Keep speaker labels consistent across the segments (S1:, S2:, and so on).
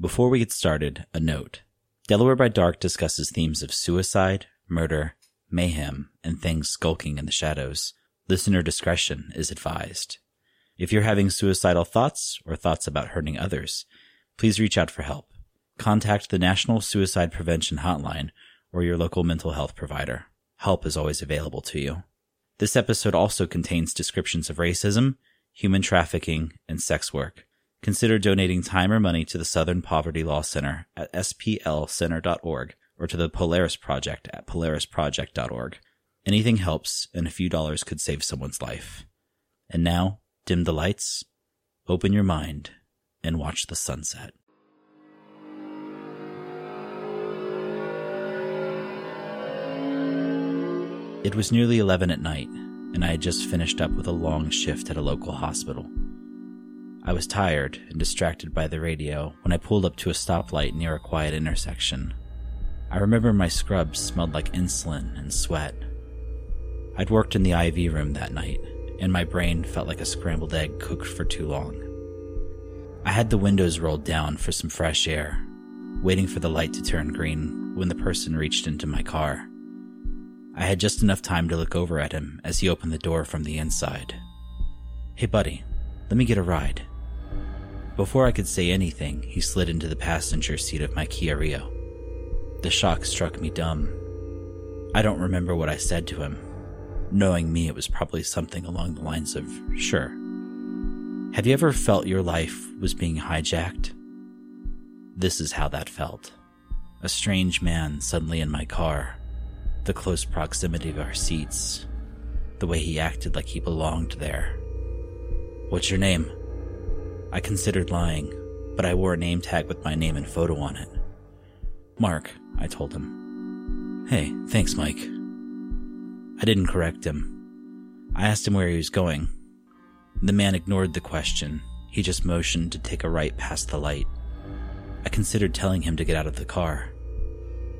S1: Before we get started, a note. Delaware by Dark discusses themes of suicide, murder, mayhem, and things skulking in the shadows. Listener discretion is advised. If you're having suicidal thoughts or thoughts about hurting others, please reach out for help. Contact the National Suicide Prevention Hotline or your local mental health provider. Help is always available to you. This episode also contains descriptions of racism, human trafficking, and sex work. Consider donating time or money to the Southern Poverty Law Center at splcenter.org or to the Polaris Project at polarisproject.org. Anything helps, and a few dollars could save someone's life. And now, dim the lights, open your mind, and watch the sunset. It was nearly 11 at night, and I had just finished up with a long shift at a local hospital. I was tired and distracted by the radio when I pulled up to a stoplight near a quiet intersection. I remember my scrubs smelled like insulin and sweat. I'd worked in the IV room that night, and my brain felt like a scrambled egg cooked for too long. I had the windows rolled down for some fresh air, waiting for the light to turn green when the person reached into my car. I had just enough time to look over at him as he opened the door from the inside. Hey, buddy, let me get a ride. Before I could say anything, he slid into the passenger seat of my Kia Rio. The shock struck me dumb. I don't remember what I said to him. Knowing me, it was probably something along the lines of, sure. Have you ever felt your life was being hijacked? This is how that felt. A strange man suddenly in my car, the close proximity of our seats, the way he acted like he belonged there. What's your name? I considered lying, but I wore a name tag with my name and photo on it. Mark, I told him. Hey, thanks, Mike. I didn't correct him. I asked him where he was going. The man ignored the question. He just motioned to take a right past the light. I considered telling him to get out of the car.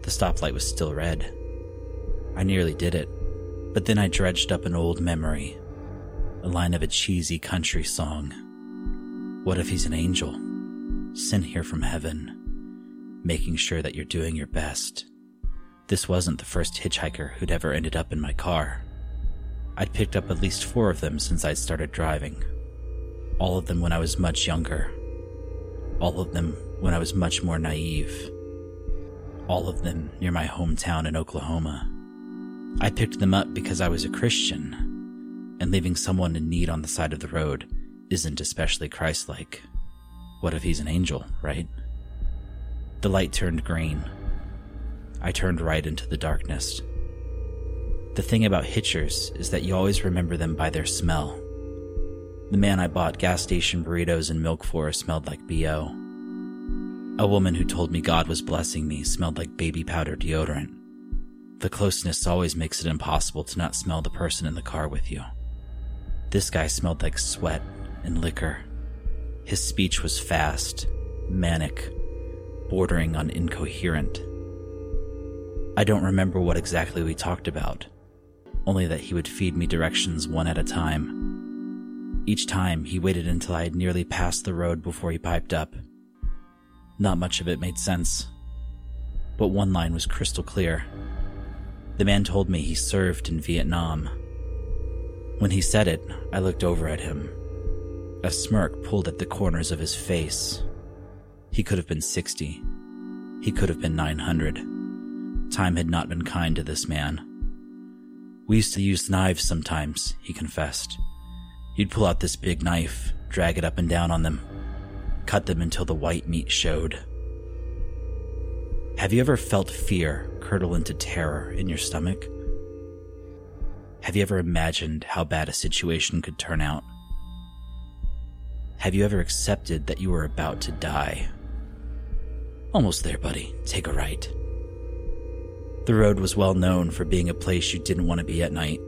S1: The stoplight was still red. I nearly did it, but then I dredged up an old memory, a line of a cheesy country song. What if he's an angel, sent here from heaven, making sure that you're doing your best? This wasn't the first hitchhiker who'd ever ended up in my car. I'd picked up at least four of them since I'd started driving. All of them when I was much younger. All of them when I was much more naive. All of them near my hometown in Oklahoma. I picked them up because I was a Christian, and leaving someone in need on the side of the road isn't especially Christ like. What if he's an angel, right? The light turned green. I turned right into the darkness. The thing about hitchers is that you always remember them by their smell. The man I bought gas station burritos and milk for smelled like B.O. A woman who told me God was blessing me smelled like baby powder deodorant. The closeness always makes it impossible to not smell the person in the car with you. This guy smelled like sweat and liquor. His speech was fast, manic, bordering on incoherent. I don't remember what exactly we talked about, only that he would feed me directions one at a time. Each time, he waited until I had nearly passed the road before he piped up. Not much of it made sense, but one line was crystal clear. The man told me he served in Vietnam. When he said it, I looked over at him. A smirk pulled at the corners of his face. He could have been 60. He could have been 900. Time had not been kind to this man. We used to use knives sometimes, he confessed. You'd pull out this big knife, drag it up and down on them, cut them until the white meat showed. Have you ever felt fear curdle into terror in your stomach? Have you ever imagined how bad a situation could turn out? Have you ever accepted that you were about to die? Almost there, buddy. Take a right. The road was well known for being a place you didn't want to be at night,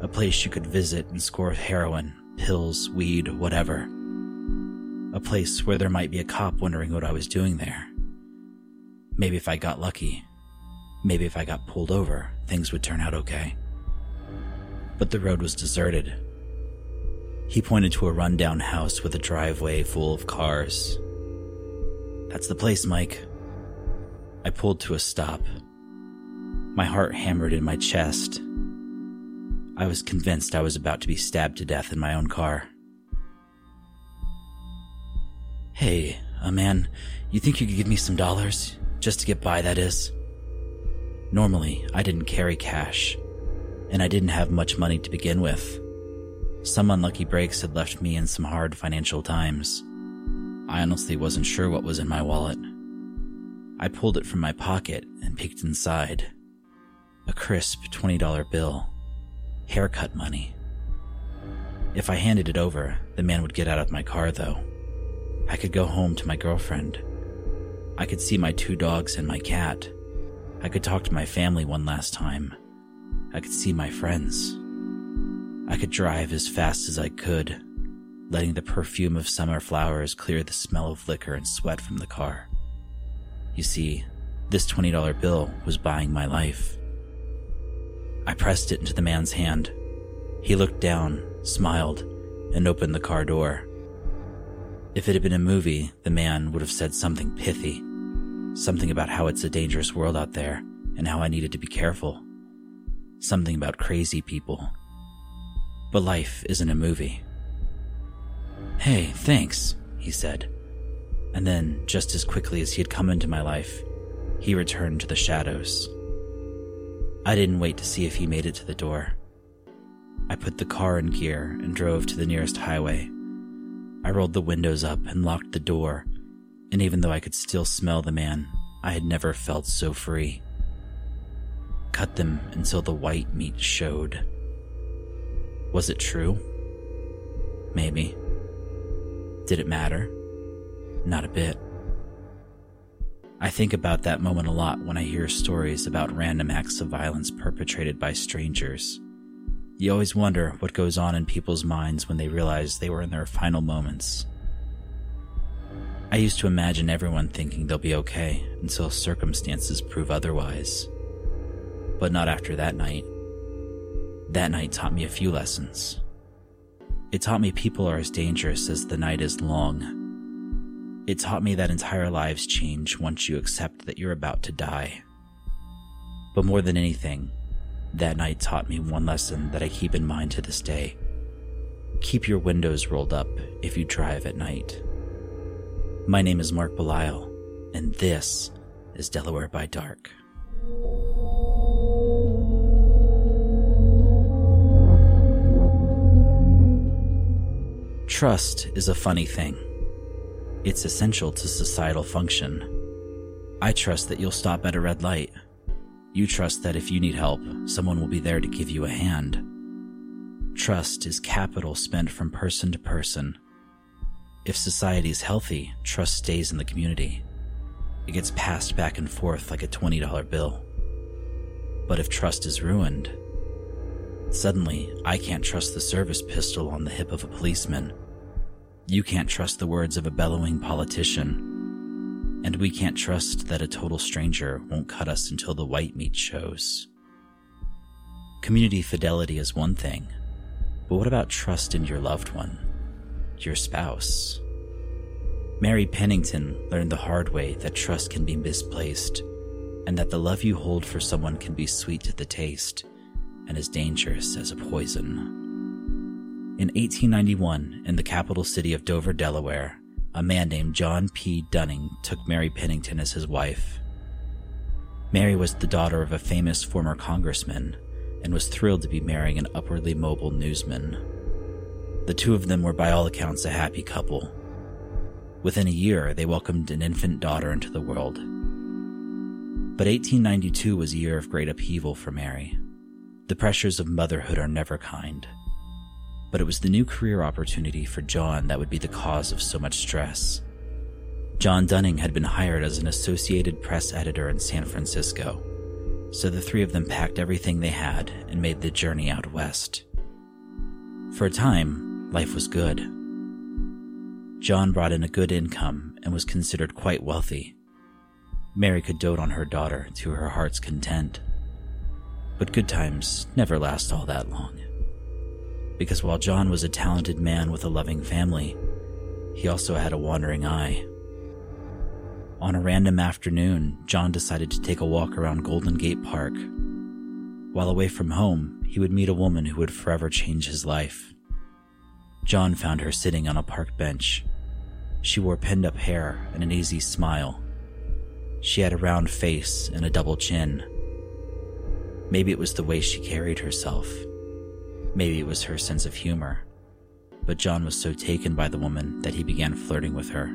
S1: a place you could visit and score heroin, pills, weed, whatever. A place where there might be a cop wondering what I was doing there. Maybe if I got lucky, maybe if I got pulled over, things would turn out okay. But the road was deserted. He pointed to a rundown house with a driveway full of cars. That's the place, Mike. I pulled to a stop. My heart hammered in my chest. I was convinced I was about to be stabbed to death in my own car. Hey, a uh, man, you think you could give me some dollars? Just to get by, that is? Normally, I didn't carry cash, and I didn't have much money to begin with. Some unlucky breaks had left me in some hard financial times. I honestly wasn't sure what was in my wallet. I pulled it from my pocket and peeked inside. A crisp $20 bill. Haircut money. If I handed it over, the man would get out of my car, though. I could go home to my girlfriend. I could see my two dogs and my cat. I could talk to my family one last time. I could see my friends. I could drive as fast as I could, letting the perfume of summer flowers clear the smell of liquor and sweat from the car. You see, this $20 bill was buying my life. I pressed it into the man's hand. He looked down, smiled, and opened the car door. If it had been a movie, the man would have said something pithy. Something about how it's a dangerous world out there and how I needed to be careful. Something about crazy people. But life isn't a movie. Hey, thanks, he said. And then, just as quickly as he had come into my life, he returned to the shadows. I didn't wait to see if he made it to the door. I put the car in gear and drove to the nearest highway. I rolled the windows up and locked the door and even though I could still smell the man, I had never felt so free. Cut them until the white meat showed. Was it true? Maybe. Did it matter? Not a bit. I think about that moment a lot when I hear stories about random acts of violence perpetrated by strangers. You always wonder what goes on in people's minds when they realize they were in their final moments I used to imagine everyone thinking they'll be okay until circumstances prove otherwise. But not after that night. That night taught me a few lessons. It taught me people are as dangerous as the night is long. It taught me that entire lives change once you accept that you're about to die. But more than anything, that night taught me one lesson that I keep in mind to this day. Keep your windows rolled up if you drive at night. My name is Mark Belisle, and this is Delaware by Dark. Trust is a funny thing. It's essential to societal function. I trust that you'll stop at a red light. You trust that if you need help, someone will be there to give you a hand. Trust is capital spent from person to person if society is healthy, trust stays in the community. It gets passed back and forth like a $20 bill. But if trust is ruined, suddenly I can't trust the service pistol on the hip of a policeman. You can't trust the words of a bellowing politician. And we can't trust that a total stranger won't cut us until the white meat shows. Community fidelity is one thing, but what about trust in your loved one? your spouse. Mary Pennington learned the hard way that trust can be misplaced, and that the love you hold for someone can be sweet to the taste and as dangerous as a poison. In 1891, in the capital city of Dover, Delaware, a man named John P. Dunning took Mary Pennington as his wife. Mary was the daughter of a famous former congressman and was thrilled to be marrying an upwardly mobile newsman. The two of them were, by all accounts, a happy couple. Within a year, they welcomed an infant daughter into the world. But 1892 was a year of great upheaval for Mary. The pressures of motherhood are never kind. But it was the new career opportunity for John that would be the cause of so much stress. John Dunning had been hired as an Associated Press editor in San Francisco, so the three of them packed everything they had and made the journey out west. For a time, life was good. John brought in a good income and was considered quite wealthy. Mary could dote on her daughter to her heart's content. But good times never last all that long. Because while John was a talented man with a loving family, he also had a wandering eye. On a random afternoon, John decided to take a walk around Golden Gate Park. While away from home, he would meet a woman who would forever change his life. John found her sitting on a park bench. She wore pinned up hair and an easy smile. She had a round face and a double chin. Maybe it was the way she carried herself. Maybe it was her sense of humor. But John was so taken by the woman that he began flirting with her.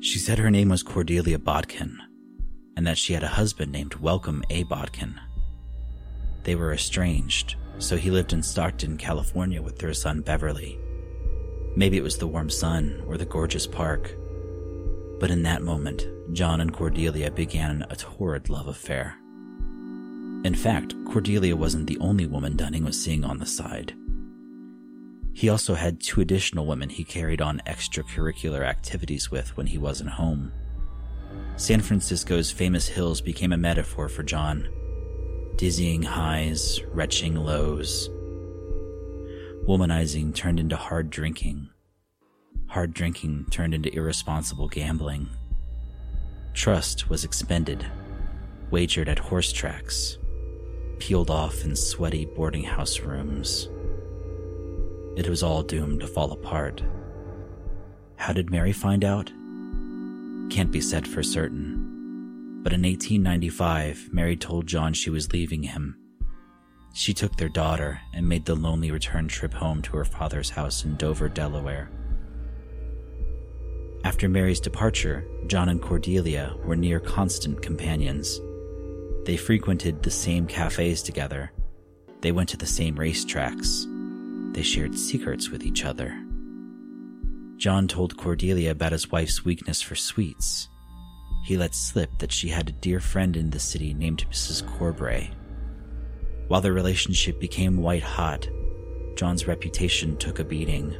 S1: She said her name was Cordelia Botkin, and that she had a husband named Welcome A. Botkin. They were estranged, so he lived in Stockton, California with their son Beverly. Maybe it was the warm sun or the gorgeous park. But in that moment, John and Cordelia began a torrid love affair. In fact, Cordelia wasn't the only woman Dunning was seeing on the side. He also had two additional women he carried on extracurricular activities with when he wasn't home. San Francisco's famous hills became a metaphor for John. Dizzying highs, retching lows. Womanizing turned into hard drinking. Hard drinking turned into irresponsible gambling. Trust was expended, wagered at horse tracks, peeled off in sweaty boarding house rooms. It was all doomed to fall apart. How did Mary find out? Can't be said for certain. But in 1895, Mary told John she was leaving him. She took their daughter and made the lonely return trip home to her father's house in Dover, Delaware. After Mary's departure, John and Cordelia were near constant companions. They frequented the same cafes together. They went to the same racetracks. They shared secrets with each other. John told Cordelia about his wife's weakness for sweets. He let slip that she had a dear friend in the city named Mrs. Corbray. While their relationship became white hot, John's reputation took a beating.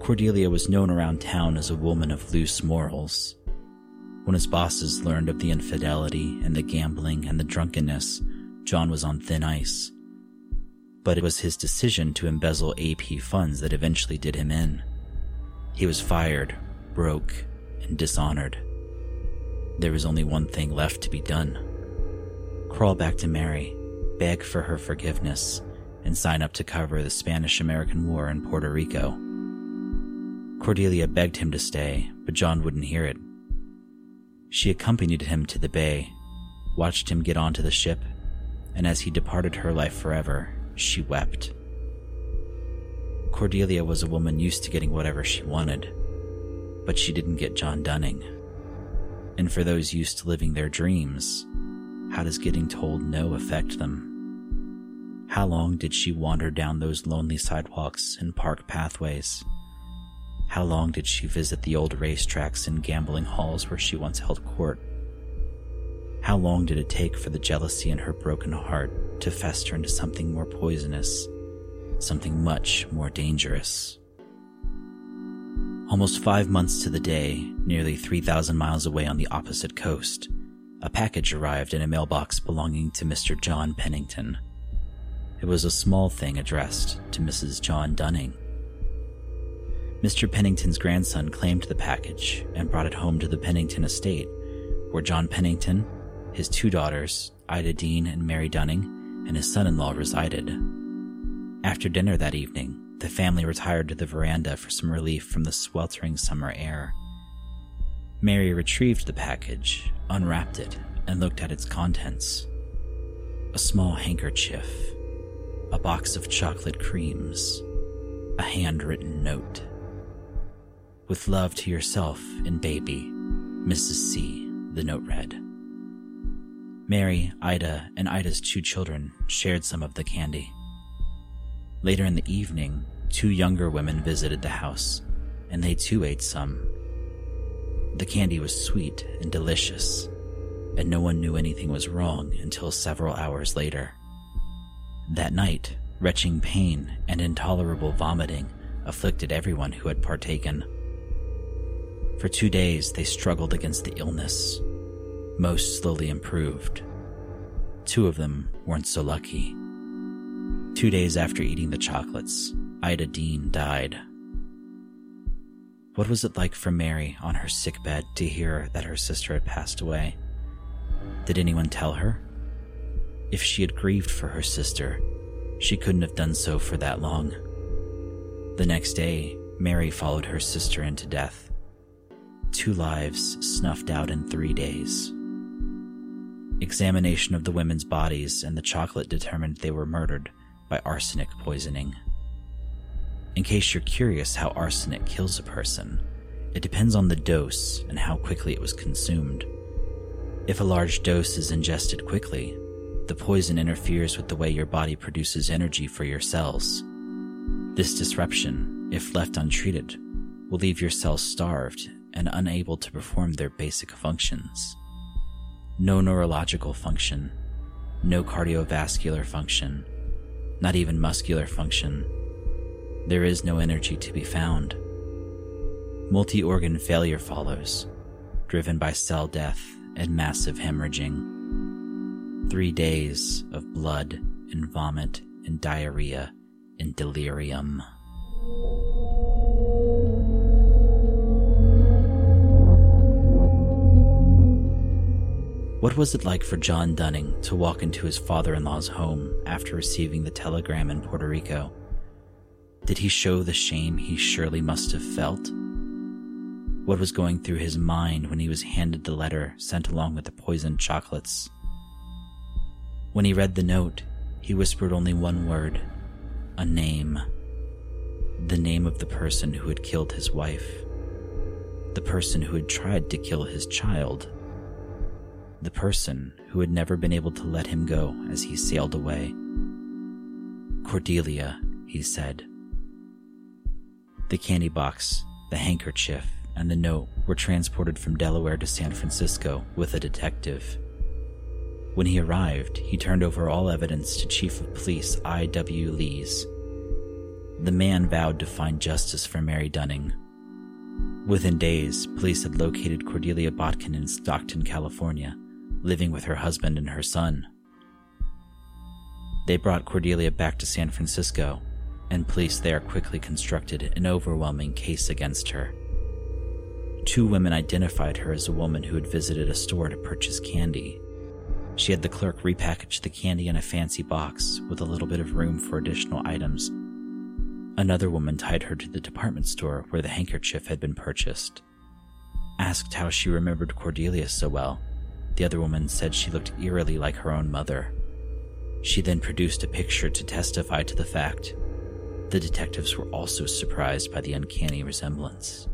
S1: Cordelia was known around town as a woman of loose morals. When his bosses learned of the infidelity and the gambling and the drunkenness, John was on thin ice but it was his decision to embezzle AP funds that eventually did him in. He was fired, broke, and dishonored. There was only one thing left to be done crawl back to Mary, beg for her forgiveness, and sign up to cover the Spanish American War in Puerto Rico. Cordelia begged him to stay, but John wouldn't hear it. She accompanied him to the bay, watched him get onto the ship, and as he departed her life forever, she wept. Cordelia was a woman used to getting whatever she wanted, but she didn't get John Dunning. And for those used to living their dreams, how does getting told no affect them? How long did she wander down those lonely sidewalks and park pathways? How long did she visit the old racetracks and gambling halls where she once held court? How long did it take for the jealousy in her broken heart to fester into something more poisonous, something much more dangerous. Almost five months to the day, nearly 3,000 miles away on the opposite coast, a package arrived in a mailbox belonging to Mr. John Pennington. It was a small thing addressed to Mrs. John Dunning. Mr. Pennington's grandson claimed the package and brought it home to the Pennington estate, where John Pennington, his two daughters, Ida Dean and Mary Dunning, and his son in law resided. After dinner that evening, the family retired to the veranda for some relief from the sweltering summer air. Mary retrieved the package, unwrapped it, and looked at its contents a small handkerchief, a box of chocolate creams, a handwritten note. With love to yourself and baby, Mrs. C, the note read. Mary, Ida, and Ida's two children shared some of the candy. Later in the evening, two younger women visited the house, and they too ate some. The candy was sweet and delicious, and no one knew anything was wrong until several hours later. That night, retching pain and intolerable vomiting afflicted everyone who had partaken. For two days, they struggled against the illness, most slowly improved. Two of them weren't so lucky. Two days after eating the chocolates, Ida Dean died. What was it like for Mary on her sickbed to hear that her sister had passed away? Did anyone tell her? If she had grieved for her sister, she couldn't have done so for that long. The next day, Mary followed her sister into death. Two lives snuffed out in three days. Examination of the women's bodies and the chocolate determined they were murdered by arsenic poisoning. In case you're curious how arsenic kills a person, it depends on the dose and how quickly it was consumed. If a large dose is ingested quickly, the poison interferes with the way your body produces energy for your cells. This disruption, if left untreated, will leave your cells starved and unable to perform their basic functions. No neurological function, no cardiovascular function, not even muscular function, there is no energy to be found. Multi organ failure follows, driven by cell death and massive hemorrhaging. Three days of blood and vomit and diarrhea and delirium. What was it like for John Dunning to walk into his father in law's home after receiving the telegram in Puerto Rico? Did he show the shame he surely must have felt? What was going through his mind when he was handed the letter sent along with the poisoned chocolates? When he read the note, he whispered only one word a name. The name of the person who had killed his wife. The person who had tried to kill his child. The person who had never been able to let him go as he sailed away. Cordelia, he said. The candy box, the handkerchief, and the note were transported from Delaware to San Francisco with a detective. When he arrived, he turned over all evidence to Chief of Police I.W. Lees. The man vowed to find justice for Mary Dunning. Within days, police had located Cordelia Botkin in Stockton, California, living with her husband and her son. They brought Cordelia back to San Francisco and police there quickly constructed an overwhelming case against her. Two women identified her as a woman who had visited a store to purchase candy. She had the clerk repackage the candy in a fancy box with a little bit of room for additional items. Another woman tied her to the department store where the handkerchief had been purchased. Asked how she remembered Cordelia so well, the other woman said she looked eerily like her own mother. She then produced a picture to testify to the fact the detectives were also surprised by the uncanny resemblance.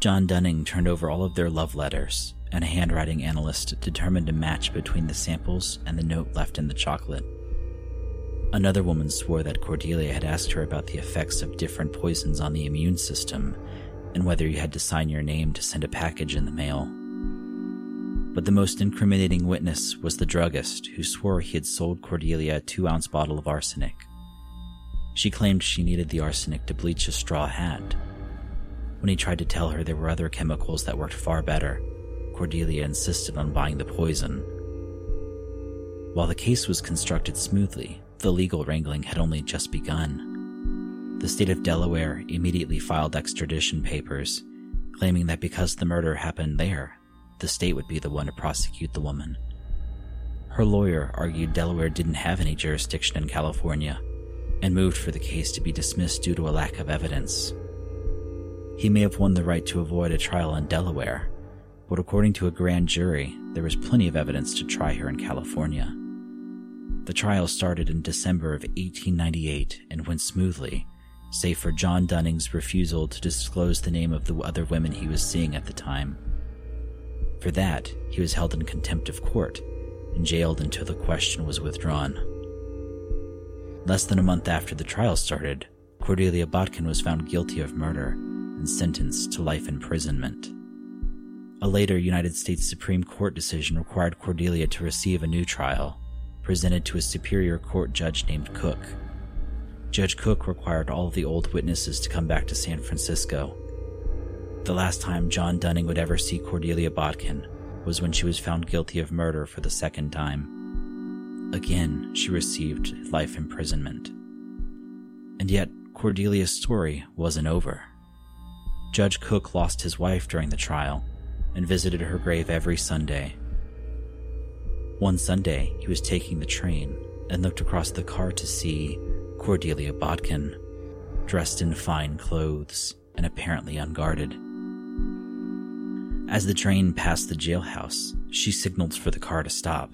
S1: John Dunning turned over all of their love letters, and a handwriting analyst determined a match between the samples and the note left in the chocolate. Another woman swore that Cordelia had asked her about the effects of different poisons on the immune system and whether you had to sign your name to send a package in the mail. But the most incriminating witness was the druggist who swore he had sold Cordelia a two ounce bottle of arsenic. She claimed she needed the arsenic to bleach a straw hat. When he tried to tell her there were other chemicals that worked far better, Cordelia insisted on buying the poison. While the case was constructed smoothly, the legal wrangling had only just begun. The state of Delaware immediately filed extradition papers, claiming that because the murder happened there, the state would be the one to prosecute the woman. Her lawyer argued Delaware didn't have any jurisdiction in California and moved for the case to be dismissed due to a lack of evidence. He may have won the right to avoid a trial in Delaware, but according to a grand jury, there was plenty of evidence to try her in California. The trial started in December of 1898 and went smoothly, save for John Dunning's refusal to disclose the name of the other women he was seeing at the time. For that, he was held in contempt of court and jailed until the question was withdrawn. Less than a month after the trial started, Cordelia Botkin was found guilty of murder and sentenced to life imprisonment. A later United States Supreme Court decision required Cordelia to receive a new trial, presented to a Superior Court judge named Cook. Judge Cook required all of the old witnesses to come back to San Francisco. The last time John Dunning would ever see Cordelia Botkin was when she was found guilty of murder for the second time. Again, she received life imprisonment. And yet, Cordelia's story wasn't over. Judge Cook lost his wife during the trial and visited her grave every Sunday. One Sunday, he was taking the train and looked across the car to see Cordelia Botkin, dressed in fine clothes and apparently unguarded. As the train passed the jailhouse, she signaled for the car to stop.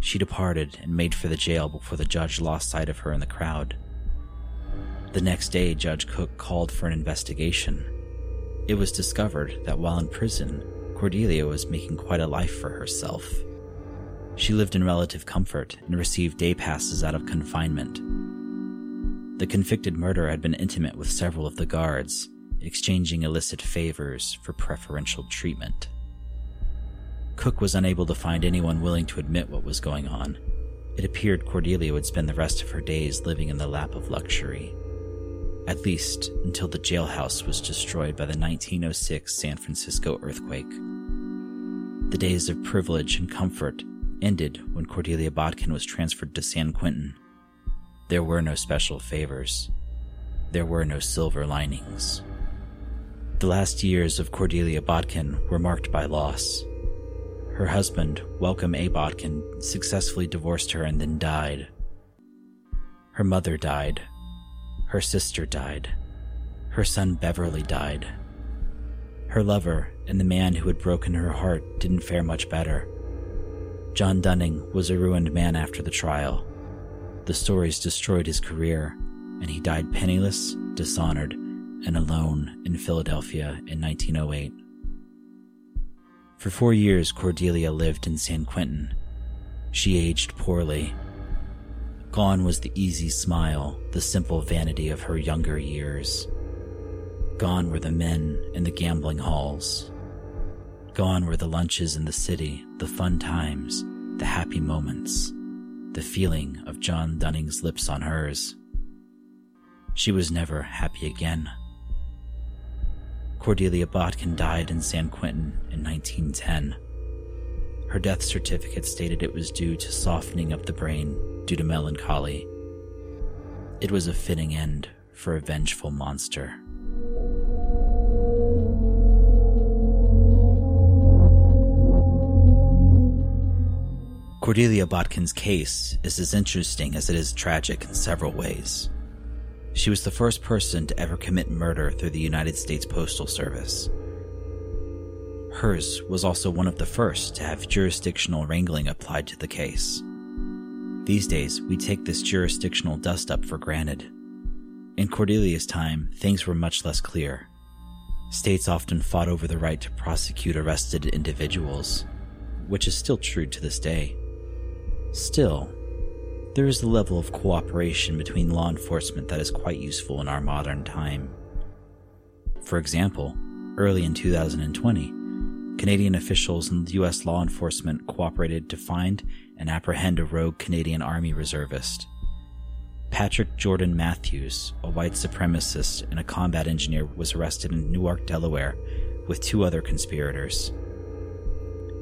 S1: She departed and made for the jail before the judge lost sight of her in the crowd. The next day, Judge Cook called for an investigation. It was discovered that while in prison, Cordelia was making quite a life for herself. She lived in relative comfort and received day passes out of confinement. The convicted murderer had been intimate with several of the guards, exchanging illicit favors for preferential treatment. Cook was unable to find anyone willing to admit what was going on. It appeared Cordelia would spend the rest of her days living in the lap of luxury at least until the jailhouse was destroyed by the 1906 San Francisco earthquake. The days of privilege and comfort ended when Cordelia Botkin was transferred to San Quentin. There were no special favors. There were no silver linings. The last years of Cordelia Botkin were marked by loss. Her husband, Welcome A. Botkin, successfully divorced her and then died. Her mother died, her sister died. Her son Beverly died. Her lover and the man who had broken her heart didn't fare much better. John Dunning was a ruined man after the trial. The stories destroyed his career, and he died penniless, dishonored, and alone in Philadelphia in 1908. For four years, Cordelia lived in San Quentin. She aged poorly Gone was the easy smile, the simple vanity of her younger years. Gone were the men in the gambling halls. Gone were the lunches in the city, the fun times, the happy moments, the feeling of John Dunning's lips on hers. She was never happy again. Cordelia Botkin died in San Quentin in 1910. Her death certificate stated it was due to softening of the brain due to melancholy. It was a fitting end for a vengeful monster. Cordelia Botkin's case is as interesting as it is tragic in several ways. She was the first person to ever commit murder through the United States Postal Service. Hers was also one of the first to have jurisdictional wrangling applied to the case. These days, we take this jurisdictional dust up for granted. In Cordelia's time, things were much less clear. States often fought over the right to prosecute arrested individuals, which is still true to this day. Still, there is a level of cooperation between law enforcement that is quite useful in our modern time. For example, early in 2020, Canadian officials and U.S. law enforcement cooperated to find and apprehend a rogue Canadian Army reservist. Patrick Jordan Matthews, a white supremacist and a combat engineer, was arrested in Newark, Delaware, with two other conspirators.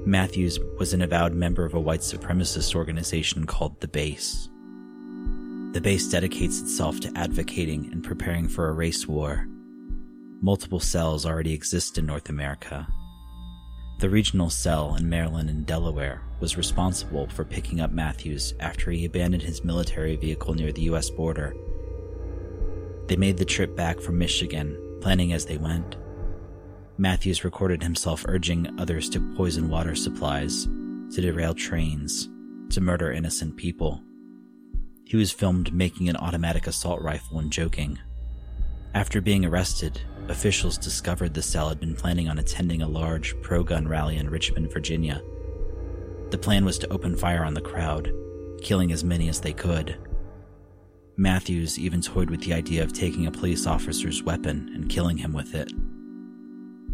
S1: Matthews was an avowed member of a white supremacist organization called The Base. The base dedicates itself to advocating and preparing for a race war. Multiple cells already exist in North America, the regional cell in Maryland and Delaware was responsible for picking up Matthews after he abandoned his military vehicle near the U.S. border. They made the trip back from Michigan, planning as they went. Matthews recorded himself urging others to poison water supplies, to derail trains, to murder innocent people. He was filmed making an automatic assault rifle and joking. After being arrested, officials discovered the cell had been planning on attending a large pro gun rally in Richmond, Virginia. The plan was to open fire on the crowd, killing as many as they could. Matthews even toyed with the idea of taking a police officer's weapon and killing him with it.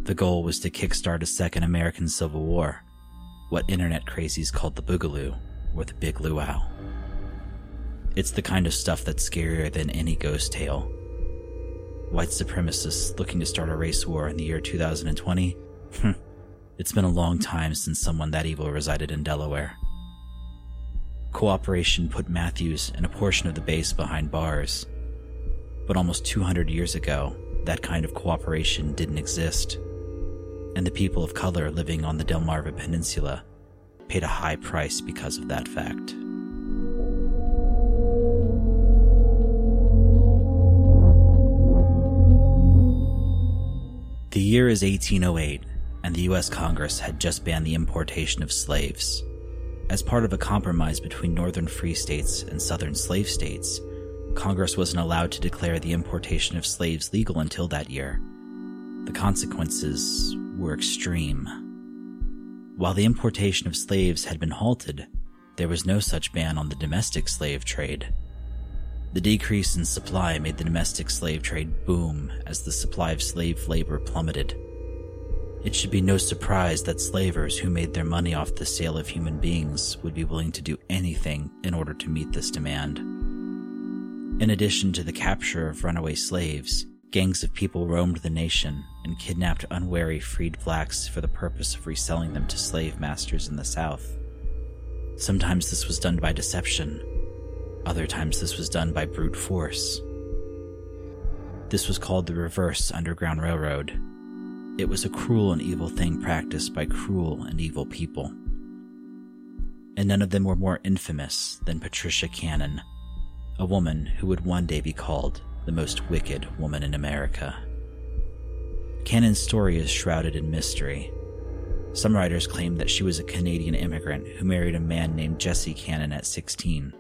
S1: The goal was to kickstart a second American Civil War, what internet crazies called the Boogaloo, or the Big Luau. It's the kind of stuff that's scarier than any ghost tale white supremacists looking to start a race war in the year 2020? Hmm. it's been a long time since someone that evil resided in Delaware. Cooperation put Matthews and a portion of the base behind bars. But almost 200 years ago, that kind of cooperation didn't exist, and the people of color living on the Delmarva Peninsula paid a high price because of that fact. The year is 1808, and the US Congress had just banned the importation of slaves. As part of a compromise between northern free states and southern slave states, Congress wasn't allowed to declare the importation of slaves legal until that year. The consequences were extreme. While the importation of slaves had been halted, there was no such ban on the domestic slave trade. The decrease in supply made the domestic slave trade boom as the supply of slave labor plummeted. It should be no surprise that slavers who made their money off the sale of human beings would be willing to do anything in order to meet this demand. In addition to the capture of runaway slaves, gangs of people roamed the nation and kidnapped unwary freed blacks for the purpose of reselling them to slave masters in the South. Sometimes this was done by deception, other times this was done by brute force. This was called the Reverse Underground Railroad it was a cruel and evil thing practiced by cruel and evil people. And none of them were more infamous than Patricia Cannon, a woman who would one day be called the most wicked woman in America. Cannon's story is shrouded in mystery. Some writers claim that she was a Canadian immigrant who married a man named Jesse Cannon at 16.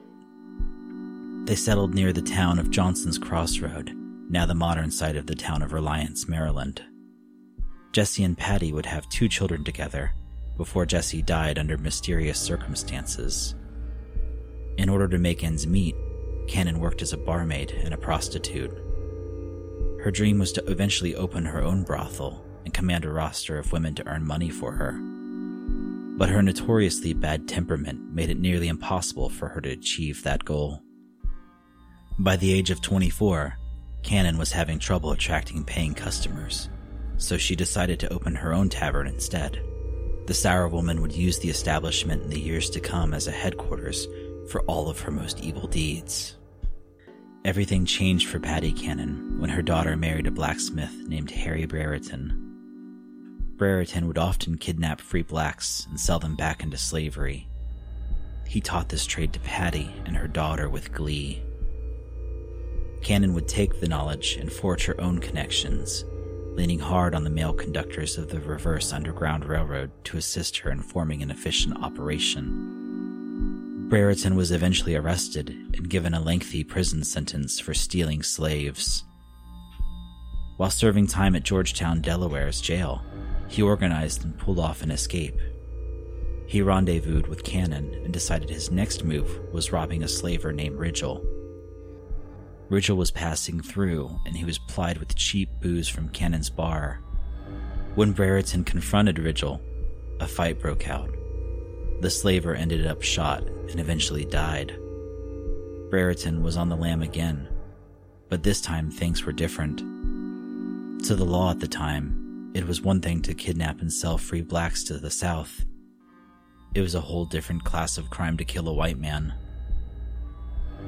S1: They settled near the town of Johnson's Crossroad, now the modern site of the town of Reliance, Maryland. Jesse and Patty would have two children together before Jesse died under mysterious circumstances. In order to make ends meet, Cannon worked as a barmaid and a prostitute. Her dream was to eventually open her own brothel and command a roster of women to earn money for her. But her notoriously bad temperament made it nearly impossible for her to achieve that goal. By the age of 24, Cannon was having trouble attracting paying customers so she decided to open her own tavern instead. The Sour Woman would use the establishment in the years to come as a headquarters for all of her most evil deeds. Everything changed for Patty Cannon when her daughter married a blacksmith named Harry Brereton. Brereton would often kidnap free blacks and sell them back into slavery. He taught this trade to Patty and her daughter with glee. Cannon would take the knowledge and forge her own connections leaning hard on the male conductors of the reverse Underground Railroad to assist her in forming an efficient operation. Brereton was eventually arrested and given a lengthy prison sentence for stealing slaves. While serving time at Georgetown, Delaware's jail, he organized and pulled off an escape. He rendezvoused with Cannon and decided his next move was robbing a slaver named Rigel. Rigel was passing through, and he was plied with cheap booze from Cannon's bar. When Brereton confronted Rigel, a fight broke out. The slaver ended up shot and eventually died. Brereton was on the lam again, but this time things were different. To the law at the time, it was one thing to kidnap and sell free blacks to the South. It was a whole different class of crime to kill a white man.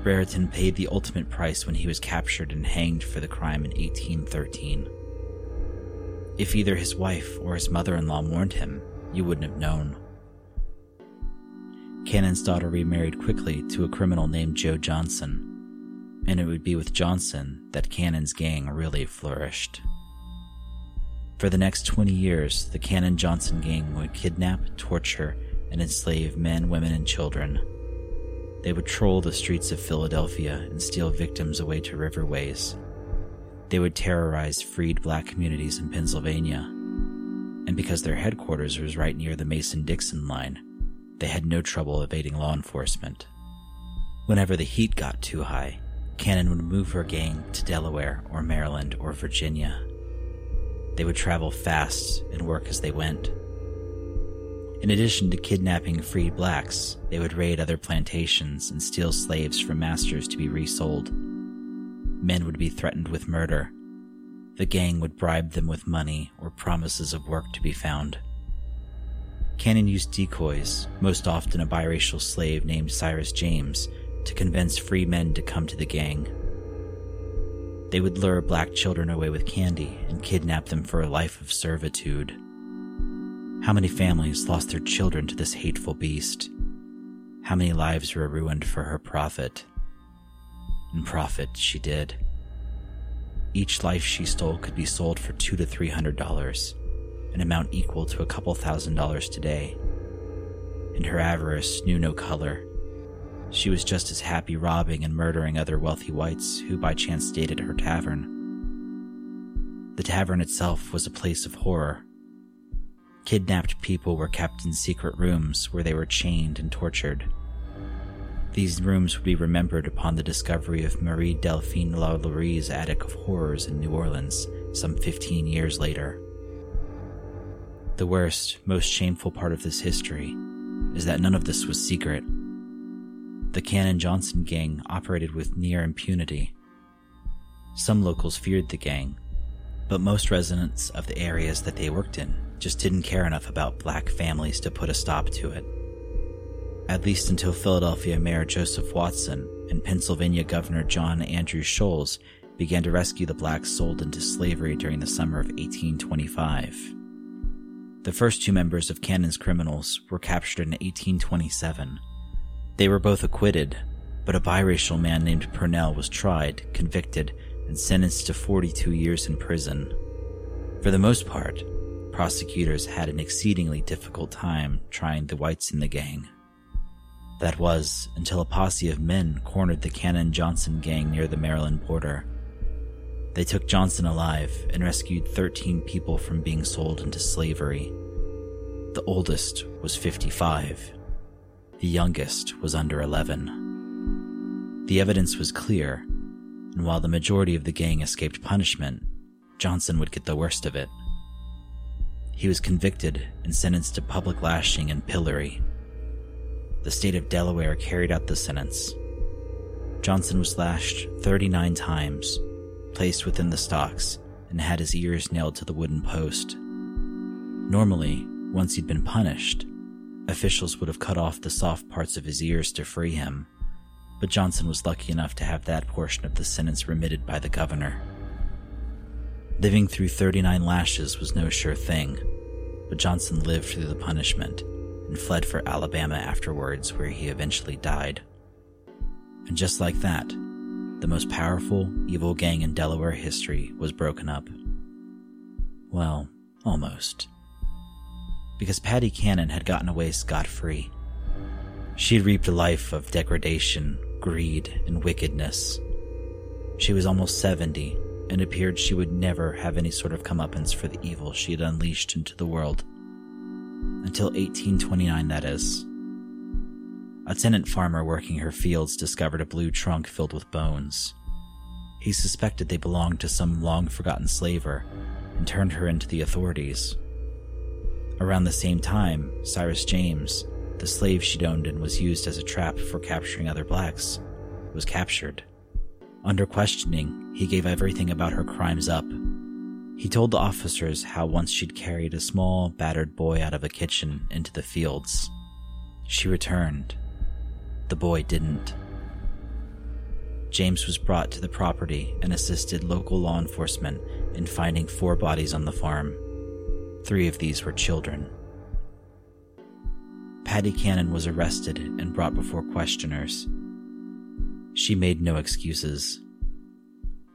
S1: Brereton paid the ultimate price when he was captured and hanged for the crime in 1813. If either his wife or his mother in law mourned him, you wouldn't have known. Cannon's daughter remarried quickly to a criminal named Joe Johnson, and it would be with Johnson that Cannon's gang really flourished. For the next 20 years, the Cannon Johnson gang would kidnap, torture, and enslave men, women, and children they would troll the streets of Philadelphia and steal victims away to riverways. They would terrorize freed black communities in Pennsylvania. And because their headquarters was right near the Mason Dixon line, they had no trouble evading law enforcement. Whenever the heat got too high, Cannon would move her gang to Delaware or Maryland or Virginia. They would travel fast and work as they went. In addition to kidnapping free blacks, they would raid other plantations and steal slaves from masters to be resold. Men would be threatened with murder. The gang would bribe them with money or promises of work to be found. Cannon used decoys, most often a biracial slave named Cyrus James, to convince free men to come to the gang. They would lure black children away with candy and kidnap them for a life of servitude. How many families lost their children to this hateful beast? How many lives were ruined for her profit? And profit she did. Each life she stole could be sold for two to three hundred dollars, an amount equal to a couple thousand dollars today. And her avarice knew no color. She was just as happy robbing and murdering other wealthy whites who by chance stayed at her tavern. The tavern itself was a place of horror Kidnapped people were kept in secret rooms where they were chained and tortured. These rooms would be remembered upon the discovery of Marie Delphine Lalauries' attic of horrors in New Orleans some 15 years later. The worst, most shameful part of this history is that none of this was secret. The Cannon Johnson gang operated with near impunity. Some locals feared the gang, but most residents of the areas that they worked in just didn't care enough about black families to put a stop to it. At least until Philadelphia Mayor Joseph Watson and Pennsylvania Governor John Andrew Shulze began to rescue the blacks sold into slavery during the summer of 1825. The first two members of Cannon's criminals were captured in 1827. They were both acquitted, but a biracial man named Purnell was tried, convicted, and sentenced to 42 years in prison. For the most part, prosecutors had an exceedingly difficult time trying the whites in the gang. That was until a posse of men cornered the Cannon Johnson gang near the Maryland border. They took Johnson alive and rescued 13 people from being sold into slavery. The oldest was 55. The youngest was under 11. The evidence was clear, and while the majority of the gang escaped punishment, Johnson would get the worst of it. He was convicted and sentenced to public lashing and pillory. The state of Delaware carried out the sentence. Johnson was lashed 39 times, placed within the stocks, and had his ears nailed to the wooden post. Normally, once he'd been punished, officials would have cut off the soft parts of his ears to free him, but Johnson was lucky enough to have that portion of the sentence remitted by the governor. Living through 39 lashes was no sure thing, but Johnson lived through the punishment and fled for Alabama afterwards, where he eventually died. And just like that, the most powerful, evil gang in Delaware history was broken up. Well, almost. Because Patty Cannon had gotten away scot free. She had reaped a life of degradation, greed, and wickedness. She was almost 70 and appeared she would never have any sort of comeuppance for the evil she had unleashed into the world. Until 1829, that is. A tenant farmer working her fields discovered a blue trunk filled with bones. He suspected they belonged to some long forgotten slaver and turned her into the authorities. Around the same time, Cyrus James, the slave she'd owned and was used as a trap for capturing other blacks, was captured. Under questioning, he gave everything about her crimes up. He told the officers how once she'd carried a small, battered boy out of a kitchen into the fields. She returned. The boy didn't. James was brought to the property and assisted local law enforcement in finding four bodies on the farm. Three of these were children. Patty Cannon was arrested and brought before questioners. She made no excuses.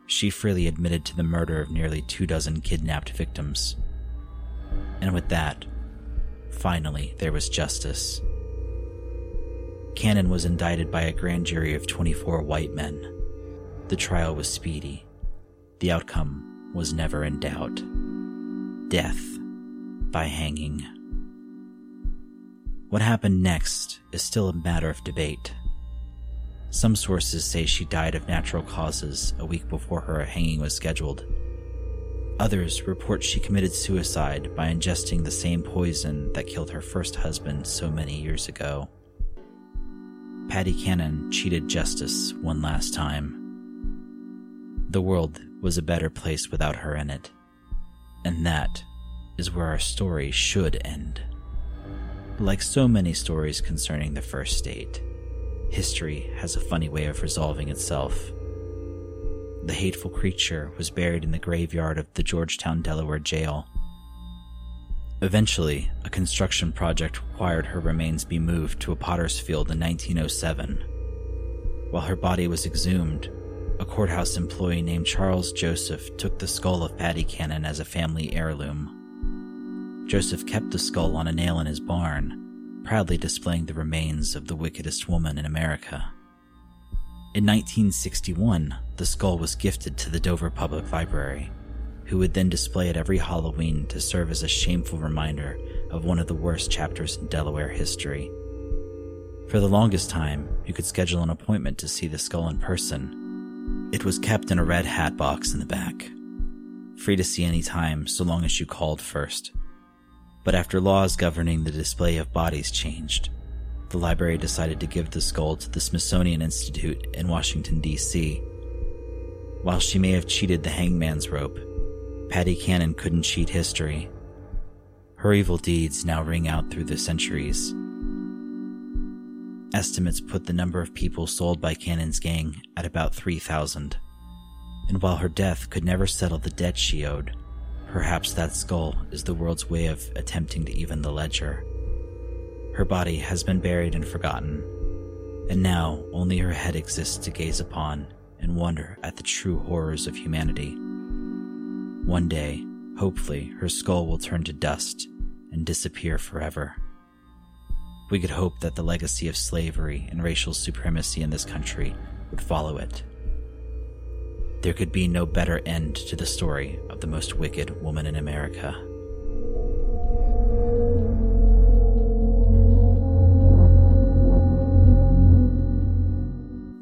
S1: She freely admitted to the murder of nearly two dozen kidnapped victims. And with that, finally, there was justice. Cannon was indicted by a grand jury of 24 white men. The trial was speedy. The outcome was never in doubt death by hanging. What happened next is still a matter of debate. Some sources say she died of natural causes a week before her hanging was scheduled. Others report she committed suicide by ingesting the same poison that killed her first husband so many years ago. Patty Cannon cheated justice one last time. The world was a better place without her in it. And that is where our story should end. Like so many stories concerning the First State, history has a funny way of resolving itself. the hateful creature was buried in the graveyard of the Georgetown, Delaware jail. Eventually, a construction project required her remains be moved to a potter's field in 1907. While her body was exhumed, a courthouse employee named Charles Joseph took the skull of Patty Cannon as a family heirloom. Joseph kept the skull on a nail in his barn, proudly displaying the remains of the wickedest woman in America. In 1961, the skull was gifted to the Dover Public Library, who would then display it every Halloween to serve as a shameful reminder of one of the worst chapters in Delaware history. For the longest time, you could schedule an appointment to see the skull in person. It was kept in a red hat box in the back, free to see any time so long as you called first. But after laws governing the display of bodies changed, the library decided to give the skull to the Smithsonian Institute in Washington, D.C. While she may have cheated the hangman's rope, Patty Cannon couldn't cheat history. Her evil deeds now ring out through the centuries. Estimates put the number of people sold by Cannon's gang at about 3,000. And while her death could never settle the debt she owed, perhaps that skull is the world's way of attempting to even the ledger. Her body has been buried and forgotten, and now only her head exists to gaze upon and wonder at the true horrors of humanity. One day, hopefully, her skull will turn to dust and disappear forever. We could hope that the legacy of slavery and racial supremacy in this country would follow it. There could be no better end to the story of the most wicked woman in America.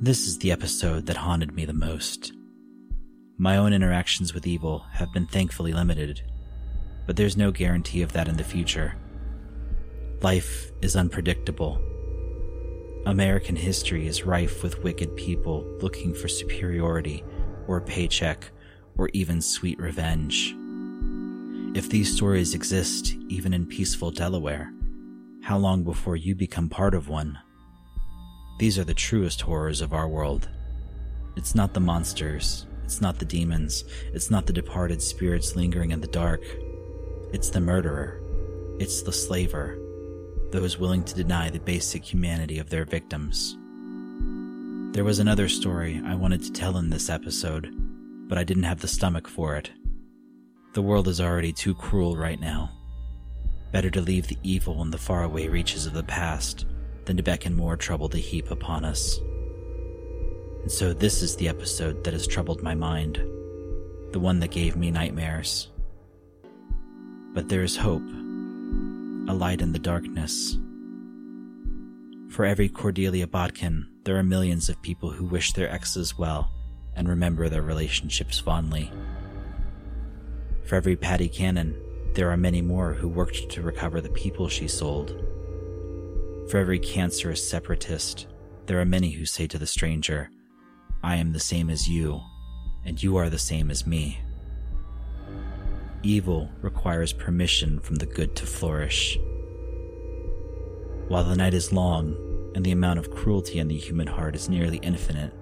S1: This is the episode that haunted me the most. My own interactions with evil have been thankfully limited, but there's no guarantee of that in the future. Life is unpredictable. American history is rife with wicked people looking for superiority or a paycheck or even sweet revenge. If these stories exist even in peaceful Delaware, how long before you become part of one? These are the truest horrors of our world. It's not the monsters, it's not the demons, it's not the departed spirits lingering in the dark. It's the murderer, it's the slaver, those willing to deny the basic humanity of their victims. There was another story I wanted to tell in this episode, but I didn't have the stomach for it. The world is already too cruel right now. Better to leave the evil in the faraway reaches of the past than to beckon more trouble to heap upon us. And so, this is the episode that has troubled my mind, the one that gave me nightmares. But there is hope, a light in the darkness. For every Cordelia Botkin, there are millions of people who wish their exes well and remember their relationships fondly. For every Patty Cannon, there are many more who worked to recover the people she sold for every cancerous separatist, there are many who say to the stranger, I am the same as you, and you are the same as me. Evil requires permission from the good to flourish. While the night is long and the amount of cruelty in the human heart is nearly infinite,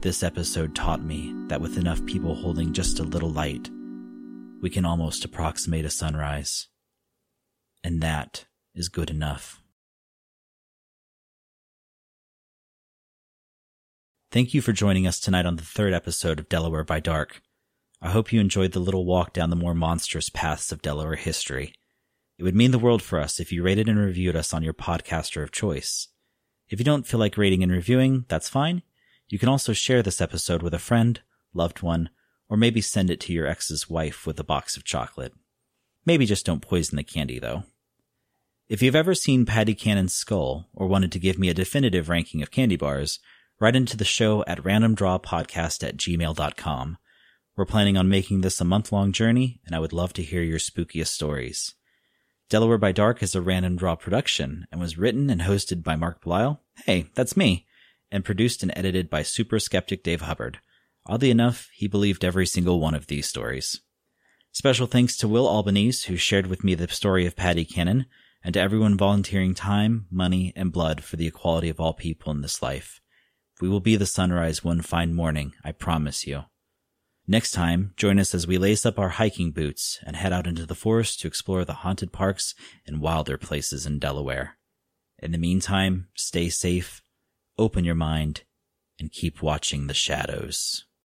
S1: this episode taught me that with enough people holding just a little light, we can almost approximate a sunrise. And that is good enough. Thank you for joining us tonight on the third episode of Delaware by Dark. I hope you enjoyed the little walk down the more monstrous paths of Delaware history. It would mean the world for us if you rated and reviewed us on your podcaster of choice. If you don't feel like rating and reviewing, that's fine. You can also share this episode with a friend, loved one, or maybe send it to your ex's wife with a box of chocolate. Maybe just don't poison the candy, though. If you've ever seen Patty Cannon's skull or wanted to give me a definitive ranking of candy bars, write into the show at randomdrawpodcast at gmail.com. We're planning on making this a month long journey, and I would love to hear your spookiest stories. Delaware by Dark is a random draw production and was written and hosted by Mark Belial. Hey, that's me. And produced and edited by super skeptic Dave Hubbard. Oddly enough, he believed every single one of these stories. Special thanks to Will Albanese, who shared with me the story of Patty Cannon, and to everyone volunteering time, money, and blood for the equality of all people in this life. We will be the sunrise one fine morning, I promise you. Next time, join us as we lace up our hiking boots and head out into the forest to explore the haunted parks and wilder places in Delaware. In the meantime, stay safe, open your mind, and keep watching the shadows.